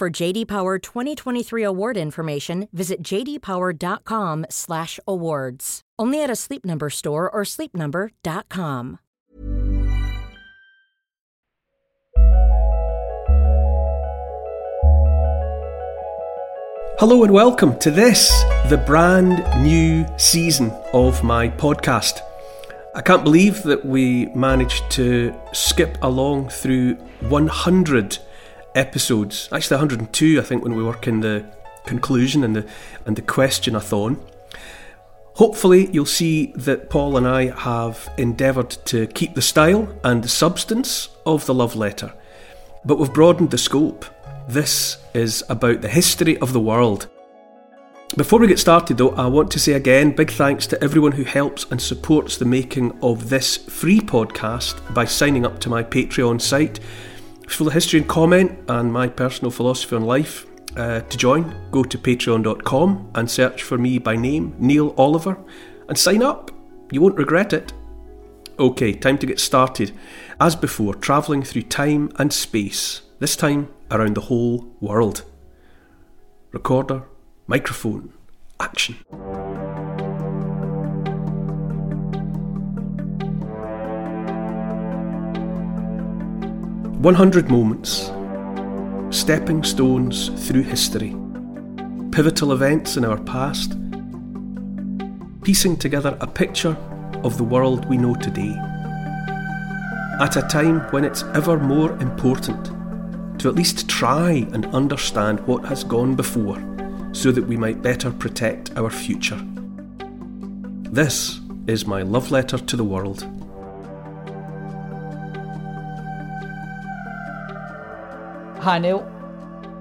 For JD Power 2023 award information, visit jdpower.com/awards. Only at a Sleep Number store or sleepnumber.com. Hello and welcome to this, the brand new season of my podcast. I can't believe that we managed to skip along through 100 episodes. Actually, 102, I think, when we work in the conclusion and the and the question-a-thon. Hopefully, you'll see that Paul and I have endeavoured to keep the style and the substance of the love letter, but we've broadened the scope. This is about the history of the world. Before we get started, though, I want to say again big thanks to everyone who helps and supports the making of this free podcast by signing up to my Patreon site. Full of history and comment and my personal philosophy on life. Uh, to join, go to patreon.com and search for me by name, Neil Oliver, and sign up. You won't regret it. Okay, time to get started. As before, travelling through time and space, this time around the whole world. Recorder, microphone, action. One hundred moments, stepping stones through history, pivotal events in our past, piecing together a picture of the world we know today. At a time when it's ever more important to at least try and understand what has gone before so that we might better protect our future. This is my love letter to the world. Hi, Neil.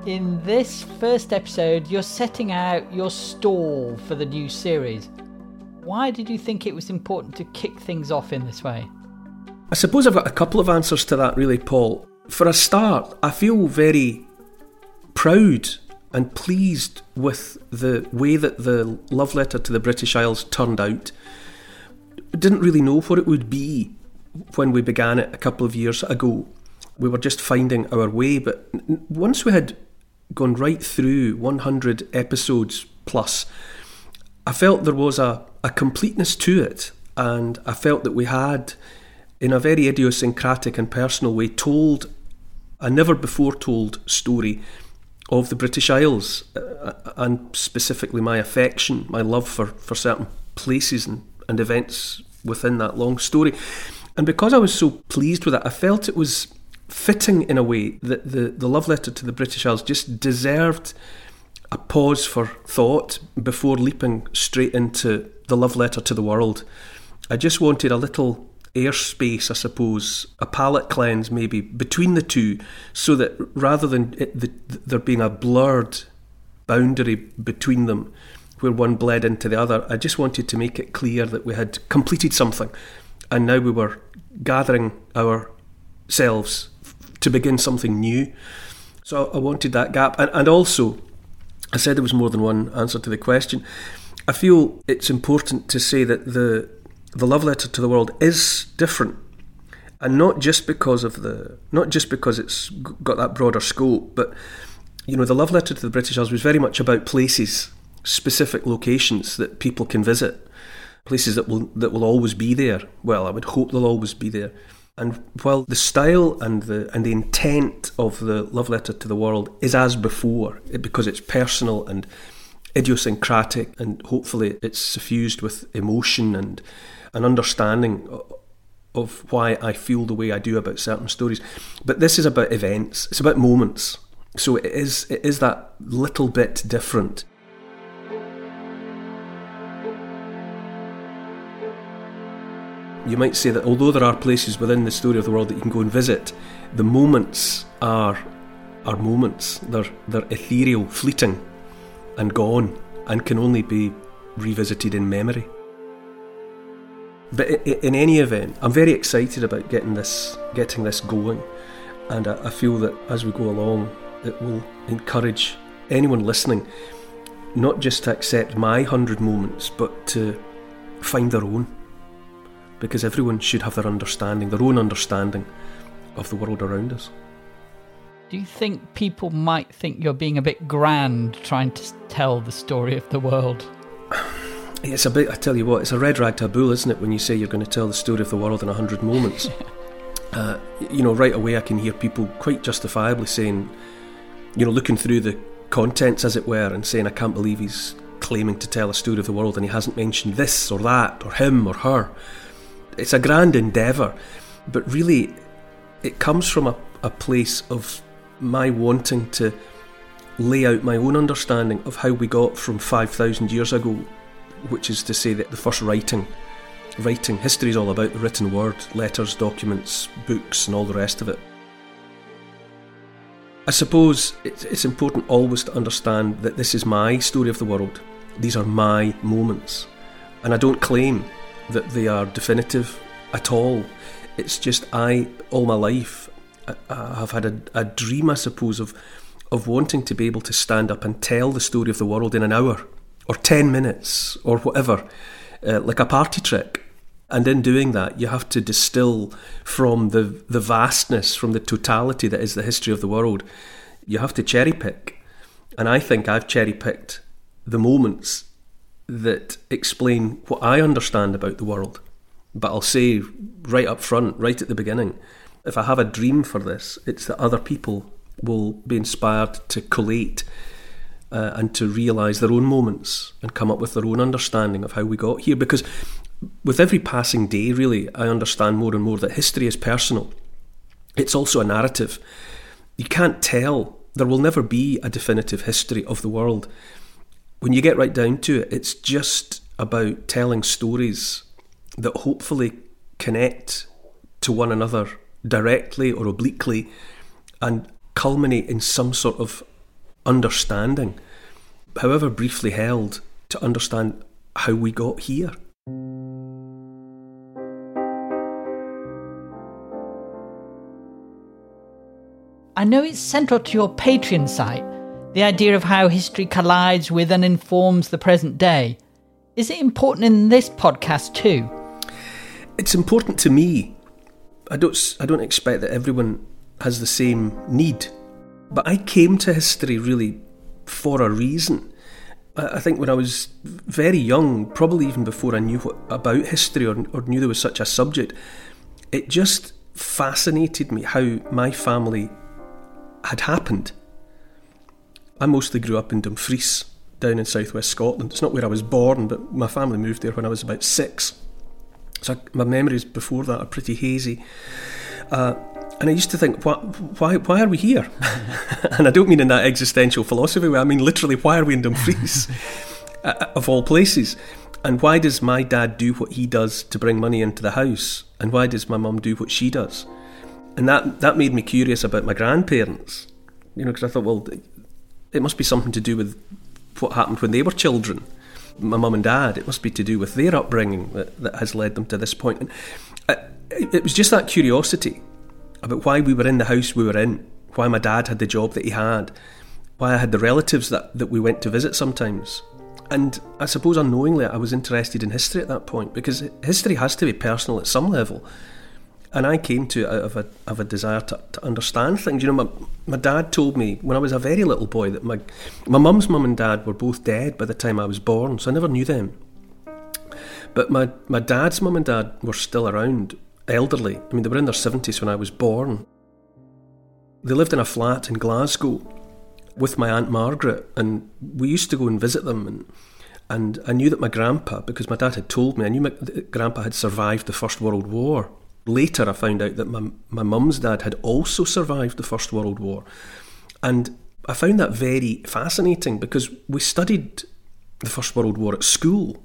In this first episode, you're setting out your stall for the new series. Why did you think it was important to kick things off in this way? I suppose I've got a couple of answers to that, really, Paul. For a start, I feel very proud and pleased with the way that the love letter to the British Isles turned out. Didn't really know what it would be when we began it a couple of years ago we were just finding our way. But once we had gone right through 100 episodes plus, I felt there was a, a completeness to it. And I felt that we had, in a very idiosyncratic and personal way, told a never before told story of the British Isles uh, and specifically my affection, my love for, for certain places and, and events within that long story. And because I was so pleased with it, I felt it was fitting in a way that the, the love letter to the British Isles just deserved a pause for thought before leaping straight into the love letter to the world. I just wanted a little airspace, I suppose, a palate cleanse maybe between the two, so that rather than it, the, there being a blurred boundary between them where one bled into the other, I just wanted to make it clear that we had completed something and now we were gathering ourselves to begin something new. So I wanted that gap. And, and also, I said there was more than one answer to the question. I feel it's important to say that the the love letter to the world is different, and not just because of the not just because it's got that broader scope, but you know the love letter to the British Isles was very much about places, specific locations that people can visit, places that will that will always be there. Well, I would hope they'll always be there, And while the style and the and the intent of the love letter to the world is as before, because it's personal and idiosyncratic, and hopefully it's suffused with emotion and an understanding of why I feel the way I do about certain stories. But this is about events. It's about moments. So it is it is that little bit different. You might say that although there are places within the story of the world that you can go and visit, the moments are are moments. They're they're ethereal, fleeting, and gone, and can only be revisited in memory. But in any event, I'm very excited about getting this getting this going, and I feel that as we go along, it will encourage anyone listening not just to accept my hundred moments, but to find their own because everyone should have their understanding, their own understanding of the world around us. Do you think people might think you're being a bit grand trying to tell the story of the world? It's a bit, I tell you what, it's a red rag taboo, isn't it, when you say you're going to tell the story of the world in a hundred moments? uh, you know, right away I can hear people quite justifiably saying, you know, looking through the contents, as it were, and saying, I can't believe he's claiming to tell a story of the world and he hasn't mentioned this or that, or him or her it's a grand endeavour, but really it comes from a, a place of my wanting to lay out my own understanding of how we got from 5,000 years ago, which is to say that the first writing, writing, history is all about the written word, letters, documents, books, and all the rest of it. I suppose it's important always to understand that this is my story of the world. These are my moments. And I don't claim that they are definitive at all. It's just I, all my life, I, I have had a, a dream, I suppose, of of wanting to be able to stand up and tell the story of the world in an hour or 10 minutes or whatever, uh, like a party trick. And in doing that, you have to distill from the, the vastness, from the totality that is the history of the world. You have to cherry pick. And I think I've cherry picked the moments that explain what I understand about the world. But I'll say right up front, right at the beginning, if I have a dream for this, it's that other people will be inspired to collate uh, and to realise their own moments and come up with their own understanding of how we got here. Because with every passing day, really, I understand more and more that history is personal. It's also a narrative. You can't tell, there will never be a definitive history of the world when you get right down to it, it's just about telling stories that hopefully connect to one another directly or obliquely and culminate in some sort of understanding, however briefly held, to understand how we got here. I know it's central to your Patreon site the idea of how history collides with and informs the present day. Is it important in this podcast too? It's important to me. I don't, I don't expect that everyone has the same need. But I came to history really for a reason. I think when I was very young, probably even before I knew what, about history or, or knew there was such a subject, it just fascinated me how my family had happened. I mostly grew up in Dumfries, down in southwest Scotland. It's not where I was born, but my family moved there when I was about six. So my memories before that are pretty hazy. Uh, and I used to think, why, why, why are we here? and I don't mean in that existential philosophy way. I mean literally, why are we in Dumfries, uh, of all places? And why does my dad do what he does to bring money into the house? And why does my mum do what she does? And that that made me curious about my grandparents. You know, because I thought, well, it must be something to do with what happened when they were children. My mum and dad, it must be to do with their upbringing that, that has led them to this point. And uh, it was just that curiosity about why we were in the house we were in, why my dad had the job that he had, why I had the relatives that, that we went to visit sometimes. And I suppose unknowingly I was interested in history at that point because history has to be personal at some level and I came to it out of a, of a desire to, to understand things. You know, my, my dad told me when I was a very little boy that my my mum's mum and dad were both dead by the time I was born, so I never knew them. But my, my dad's mum and dad were still around, elderly. I mean, they were in their 70s when I was born. They lived in a flat in Glasgow with my Aunt Margaret, and we used to go and visit them. And, and I knew that my grandpa, because my dad had told me, I knew my grandpa had survived the First World War. Later, I found out that my, my mum's dad had also survived the First World War. And I found that very fascinating because we studied the First World War at school.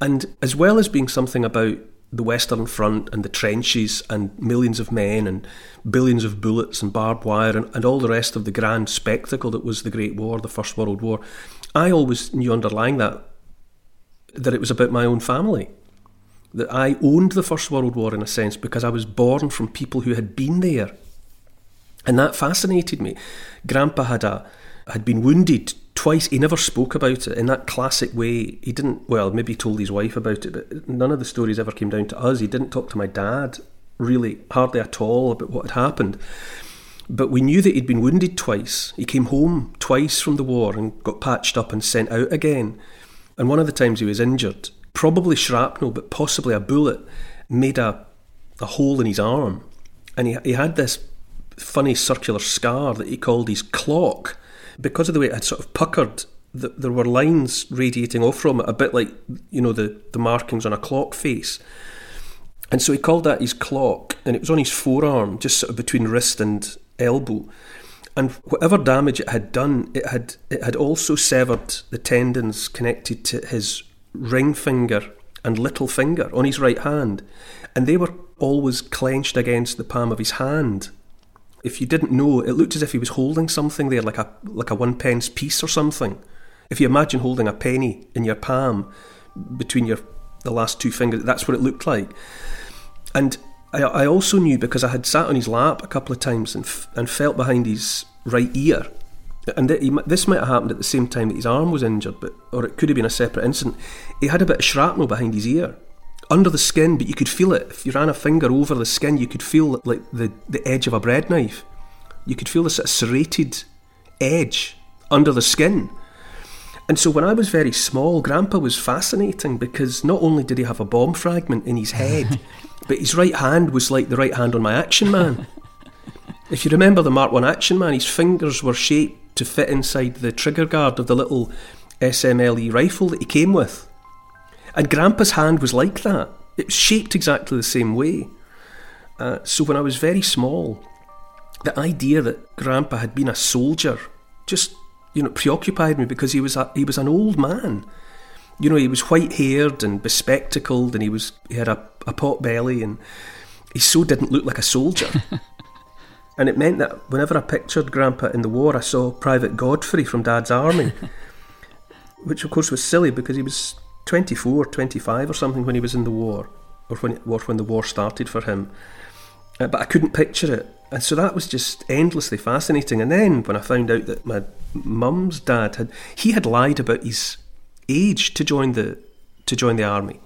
And as well as being something about the Western Front and the trenches and millions of men and billions of bullets and barbed wire and, and all the rest of the grand spectacle that was the Great War, the First World War, I always knew underlying that that it was about my own family. That I owned the First World War in a sense because I was born from people who had been there. And that fascinated me. Grandpa had a had been wounded twice. He never spoke about it in that classic way. He didn't, well, maybe he told his wife about it, but none of the stories ever came down to us. He didn't talk to my dad, really, hardly at all, about what had happened. But we knew that he'd been wounded twice. He came home twice from the war and got patched up and sent out again. And one of the times he was injured, probably shrapnel, but possibly a bullet, made a, a hole in his arm. And he, he had this funny circular scar that he called his clock because of the way it had sort of puckered, the, there were lines radiating off from it, a bit like you know the the markings on a clock face. And so he called that his clock, and it was on his forearm, just sort of between wrist and elbow. And whatever damage it had done, it had it had also severed the tendons connected to his ring finger and little finger on his right hand, and they were always clenched against the palm of his hand if you didn't know, it looked as if he was holding something there, like a like a one pence piece or something. If you imagine holding a penny in your palm between your the last two fingers, that's what it looked like. And I, I also knew because I had sat on his lap a couple of times and f- and felt behind his right ear. And th- he, this might have happened at the same time that his arm was injured, but or it could have been a separate incident. He had a bit of shrapnel behind his ear, under the skin, but you could feel it. If you ran a finger over the skin, you could feel like the, the edge of a bread knife. You could feel this sort of serrated edge under the skin. And so when I was very small, Grandpa was fascinating because not only did he have a bomb fragment in his head, but his right hand was like the right hand on my Action Man. if you remember the Mark 1 Action Man, his fingers were shaped to fit inside the trigger guard of the little SMLE rifle that he came with. And Grandpa's hand was like that. It was shaped exactly the same way. Uh, so when I was very small, the idea that Grandpa had been a soldier just, you know, preoccupied me because he was a, he was an old man. You know, he was white haired and bespectacled, and he was he had a, a pot belly, and he so didn't look like a soldier. and it meant that whenever I pictured Grandpa in the war, I saw Private Godfrey from Dad's army, which of course was silly because he was 24, 25 or something when he was in the war, or when, or when the war started for him. Uh, but I couldn't picture it. And so that was just endlessly fascinating. And then when I found out that my mum's dad had, he had lied about his age to join the, to join the army.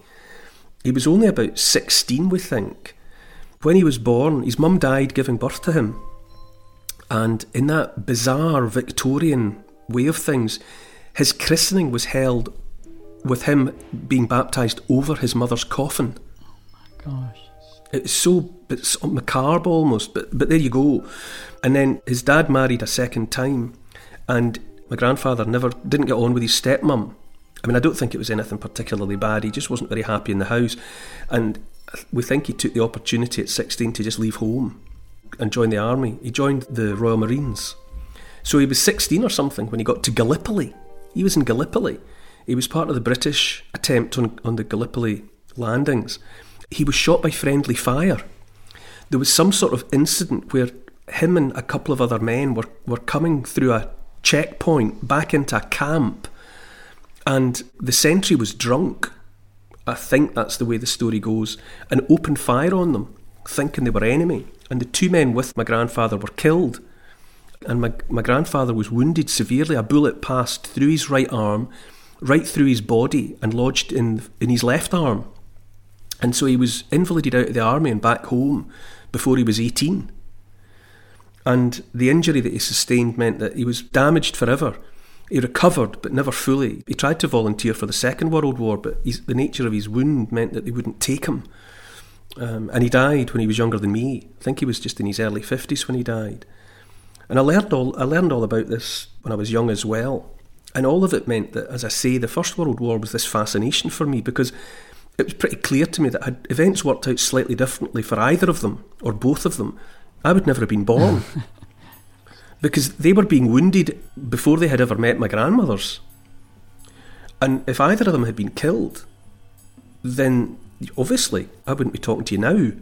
He was only about 16, we think. When he was born, his mum died giving birth to him. And in that bizarre Victorian way of things, his christening was held with him being baptised over his mother's coffin. Oh my gosh. It's so it's macabre almost, but but there you go. And then his dad married a second time, and my grandfather never didn't get on with his stepmom. I mean, I don't think it was anything particularly bad. He just wasn't very happy in the house, and we think he took the opportunity at sixteen to just leave home and join the army. He joined the Royal Marines. So he was sixteen or something when he got to Gallipoli. He was in Gallipoli he was part of the British attempt on, on the Gallipoli landings. He was shot by friendly fire. There was some sort of incident where him and a couple of other men were, were coming through a checkpoint back into a camp, and the sentry was drunk. I think that's the way the story goes, and opened fire on them, thinking they were enemy. And the two men with my grandfather were killed. And my, my grandfather was wounded severely. A bullet passed through his right arm right through his body and lodged in, in his left arm. And so he was invalided out of the army and back home before he was 18. And the injury that he sustained meant that he was damaged forever. He recovered, but never fully. He tried to volunteer for the Second World War, but the nature of his wound meant that they wouldn't take him. Um, and he died when he was younger than me. I think he was just in his early 50s when he died. And I learned all I learned all about this when I was young as well. And all of it meant that, as I say, the First World War was this fascination for me because it was pretty clear to me that had events worked out slightly differently for either of them or both of them, I would never have been born. because they were being wounded before they had ever met my grandmothers. And if either of them had been killed, then obviously I wouldn't be talking to you now.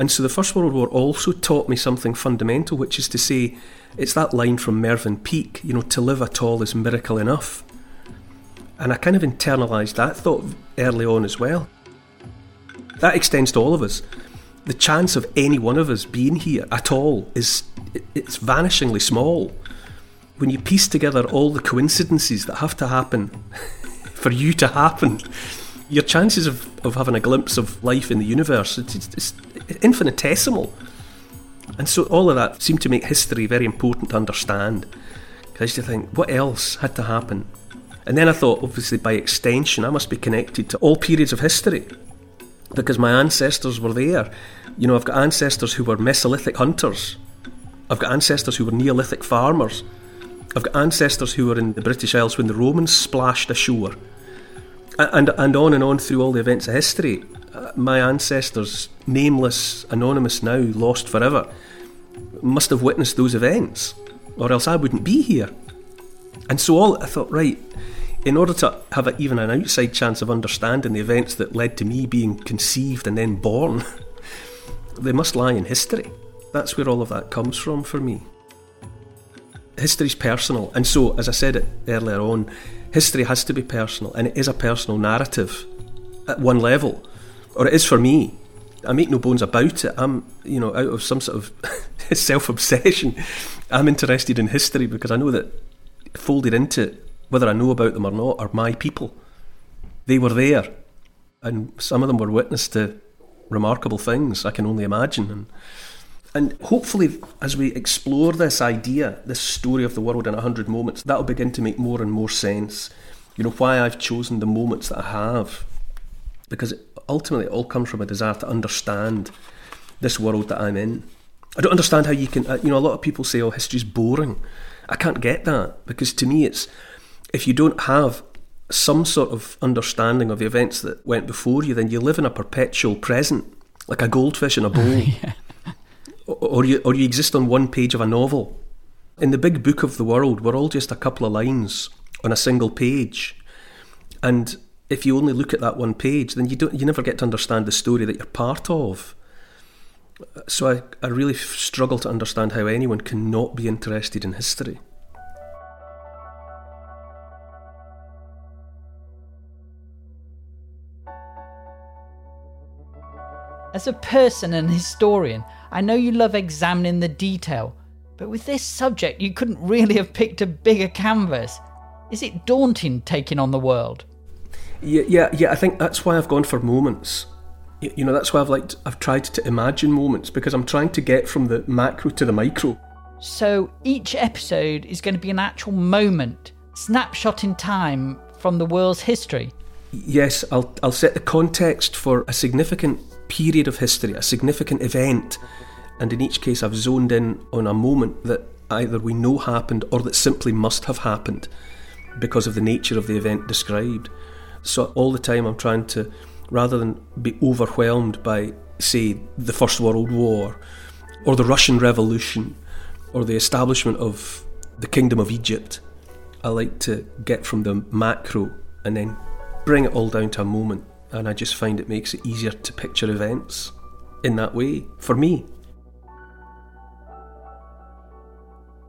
And so the First World War also taught me something fundamental, which is to say, it's that line from Mervyn Peake, you know, to live at all is miracle enough. And I kind of internalised that thought early on as well. That extends to all of us. The chance of any one of us being here at all is it's vanishingly small. When you piece together all the coincidences that have to happen for you to happen, your chances of, of having a glimpse of life in the universe it's, it's, infinitesimal. And so all of that seemed to make history very important to understand. Because I used to think, what else had to happen? And then I thought, obviously, by extension, I must be connected to all periods of history because my ancestors were there. You know, I've got ancestors who were Mesolithic hunters, I've got ancestors who were Neolithic farmers, I've got ancestors who were in the British Isles when the Romans splashed ashore and and on and on through all the events of history. Uh, my ancestors, nameless, anonymous now, lost forever, must have witnessed those events, or else I wouldn't be here. And so all I thought, right, in order to have a, even an outside chance of understanding the events that led to me being conceived and then born, they must lie in history. That's where all of that comes from for me. History's personal, and so, as I said it earlier on, history has to be personal, and it is a personal narrative at one level, or it is for me. I make no bones about it. I'm, you know, out of some sort of self obsession, I'm interested in history because I know that folded into it, whether I know about them or not, are my people. They were there, and some of them were witness to remarkable things. I can only imagine. And, and hopefully, as we explore this idea, this story of the world in 100 moments, that'll begin to make more and more sense. You know, why I've chosen the moments that I have. Because ultimately, it all comes from a desire to understand this world that I'm in. I don't understand how you can, uh, you know, a lot of people say, oh, history's boring. I can't get that because to me, it's if you don't have some sort of understanding of the events that went before you, then you live in a perpetual present, like a goldfish in a bowl. yeah or you or you exist on one page of a novel. In the big book of the world, we're all just a couple of lines on a single page, and if you only look at that one page, then you don't you never get to understand the story that you're part of. So I, I really struggle to understand how anyone can not be interested in history. As a person and historian, I know you love examining the detail, but with this subject, you couldn't really have picked a bigger canvas. Is it daunting taking on the world? Yeah, yeah, yeah. I think that's why I've gone for moments. You know, that's why I've liked. I've tried to imagine moments because I'm trying to get from the macro to the micro. So each episode is going to be an actual moment, snapshot in time from the world's history. Yes, I'll I'll set the context for a significant period of history, a significant event, and in each case I've zoned in on a moment that either we know happened or that simply must have happened because of the nature of the event described. So all the time I'm trying to, rather than be overwhelmed by, say, the First World War or the Russian Revolution or the establishment of the Kingdom of Egypt, I like to get from the macro and then bring it all down to a moment and I just find it makes it easier to picture events in that way for me.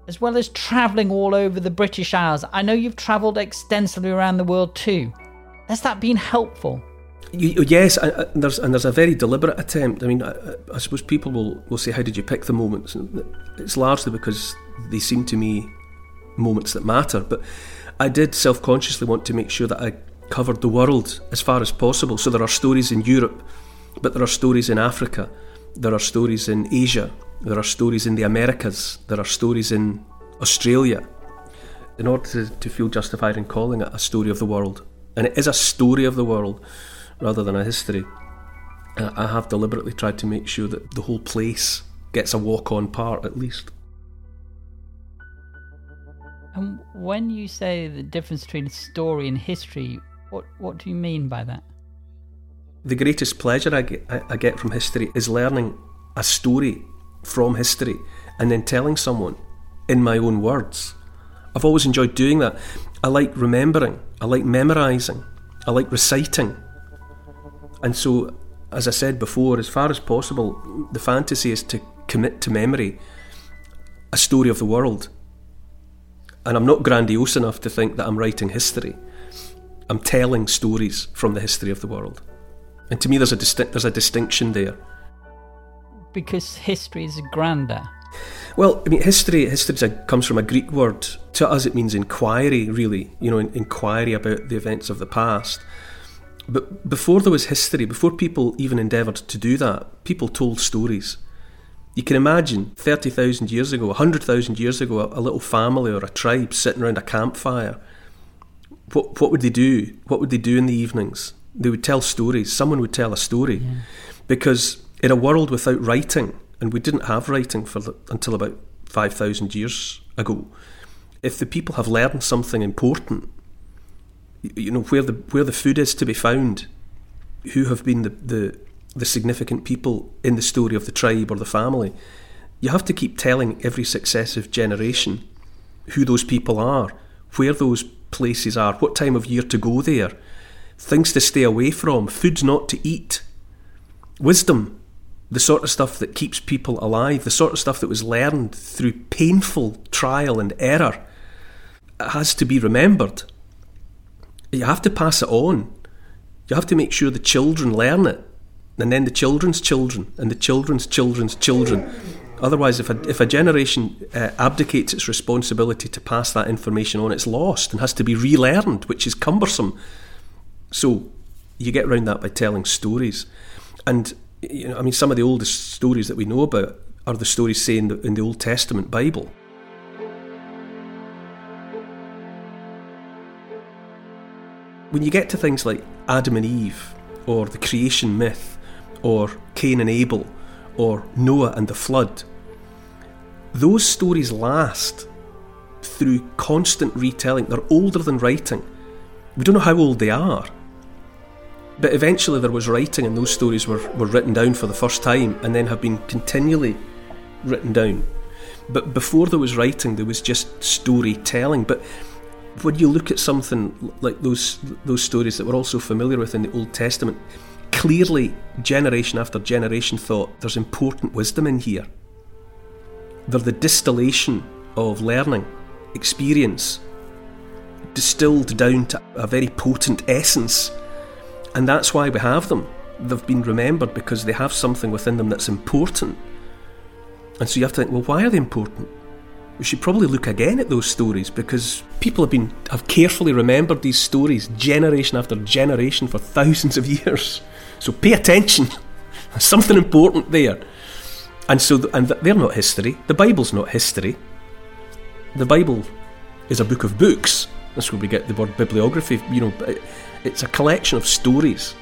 As well as travelling all over the British Isles, I know you've travelled extensively around the world too. Has that been helpful? You, yes, uh, and there's and there's a very deliberate attempt. I mean, I, I, suppose people will, will say, "How did you pick the moments?" It's largely because they seem to me moments that matter. But I did self-consciously want to make sure that I covered the world as far as possible. So there are stories in Europe, but there are stories in Africa, there are stories in Asia, there are stories in the Americas, there are stories in Australia. In order to, to feel justified in calling it a story of the world, and it is a story of the world rather than a history, I have deliberately tried to make sure that the whole place gets a walk on part at least. And when you say the difference between a story and history, what, what do you mean by that? The greatest pleasure I get, I get from history is learning a story from history and then telling someone in my own words. I've always enjoyed doing that. I like remembering, I like memorising, I like reciting. And so, as I said before, as far as possible, the fantasy is to commit to memory a story of the world. And I'm not grandiose enough to think that I'm writing history. I'm telling stories from the history of the world. And to me, there's a, disti- there's a distinction there. Because history is grander. Well, I mean, history history comes from a Greek word. To us, it means inquiry, really. You know, inquiry about the events of the past. But before there was history, before people even endeavoured to do that, people told stories. You can imagine 30,000 years ago, 100,000 years ago, a, a little family or a tribe sitting around a campfire. What, what would they do? What would they do in the evenings? They would tell stories. Someone would tell a story. Yeah. Because in a world without writing, and we didn't have writing for the, until about 5,000 years ago, if the people have learned something important, you know, where the, where the food is to be found, who have been the, the, the significant people in the story of the tribe or the family, you have to keep telling every successive generation who those people are, where those places are, what time of year to go there, things to stay away from, foods not to eat, wisdom, the sort of stuff that keeps people alive, the sort of stuff that was learned through painful trial and error, it has to be remembered. You have to pass it on. You have to make sure the children learn it. And then the children's children and the children's children's children. Otherwise, if a, if a generation uh, abdicates its responsibility to pass that information on, it's lost and has to be relearned, which is cumbersome. So you get around that by telling stories. And, you know, I mean, some of the oldest stories that we know about are the stories, say, in the, in the Old Testament Bible. When you get to things like Adam and Eve, or the creation myth, or Cain and Abel, or Noah and the flood. Those stories last through constant retelling. They're older than writing. We don't know how old they are. But eventually there was writing, and those stories were, were written down for the first time and then have been continually written down. But before there was writing, there was just storytelling. But when you look at something like those those stories that we're also familiar with in the Old Testament, clearly, generation after generation thought there's important wisdom in here. They're the distillation of learning, experience, distilled down to a very potent essence. And that's why we have them. They've been remembered because they have something within them that's important. And so you have to think, well, why are they important? We should probably look again at those stories because people have been have carefully remembered these stories generation after generation for thousands of years. So pay attention. There's something important there. And so, and they're not history. The Bible's not history. The Bible is a book of books. That's where we get the word bibliography. You know, it's a collection of stories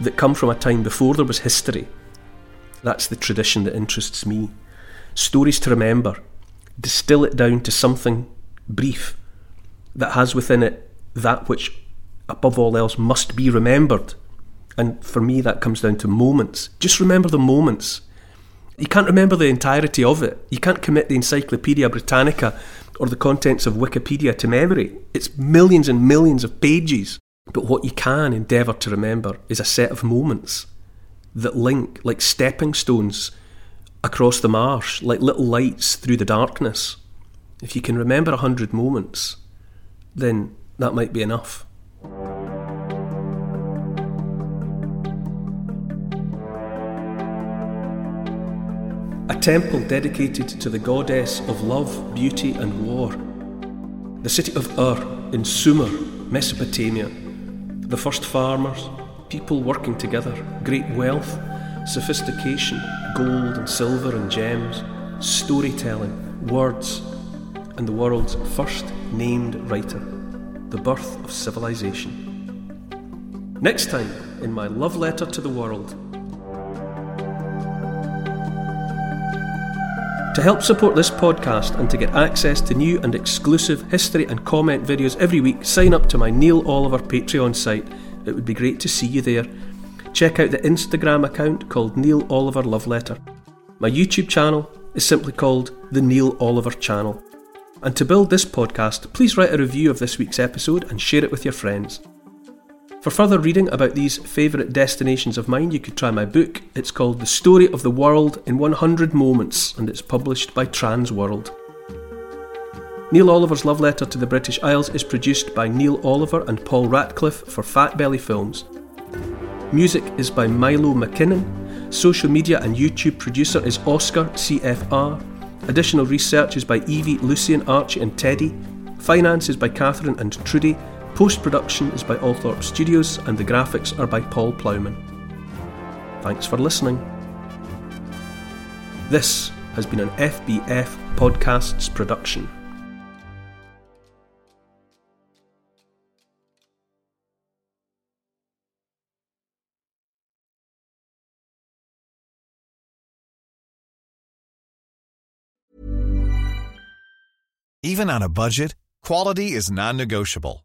that come from a time before there was history. That's the tradition that interests me. Stories to remember. Distill it down to something brief that has within it that which, above all else, must be remembered. And for me, that comes down to moments. Just remember the moments. You can't remember the entirety of it. You can't commit the Encyclopedia Britannica or the contents of Wikipedia to memory. It's millions and millions of pages. But what you can endeavour to remember is a set of moments that link, like stepping stones across the marsh, like little lights through the darkness. If you can remember a hundred moments, then that might be enough. A temple dedicated to the goddess of love, beauty, and war. The city of Ur in Sumer, Mesopotamia. The first farmers, people working together, great wealth, sophistication, gold and silver and gems, storytelling, words, and the world's first named writer, the birth of civilization. Next time, in my love letter to the world, To help support this podcast and to get access to new and exclusive history and comment videos every week, sign up to my Neil Oliver Patreon site. It would be great to see you there. Check out the Instagram account called Neil Oliver Love Letter. My YouTube channel is simply called The Neil Oliver Channel. And to build this podcast, please write a review of this week's episode and share it with your friends. For further reading about these favourite destinations of mine, you could try my book. It's called The Story of the World in 100 Moments, and it's published by Transworld. Neil Oliver's love letter to the British Isles is produced by Neil Oliver and Paul Ratcliffe for Fat Belly Films. Music is by Milo McKinnon. Social media and YouTube producer is Oscar CFR. Additional research is by Evie, Lucian, Archie, and Teddy. Finance is by Catherine and Trudy. Post production is by Althorpe Studios, and the graphics are by Paul Plowman. Thanks for listening. This has been an FBF Podcasts production. Even on a budget, quality is non-negotiable.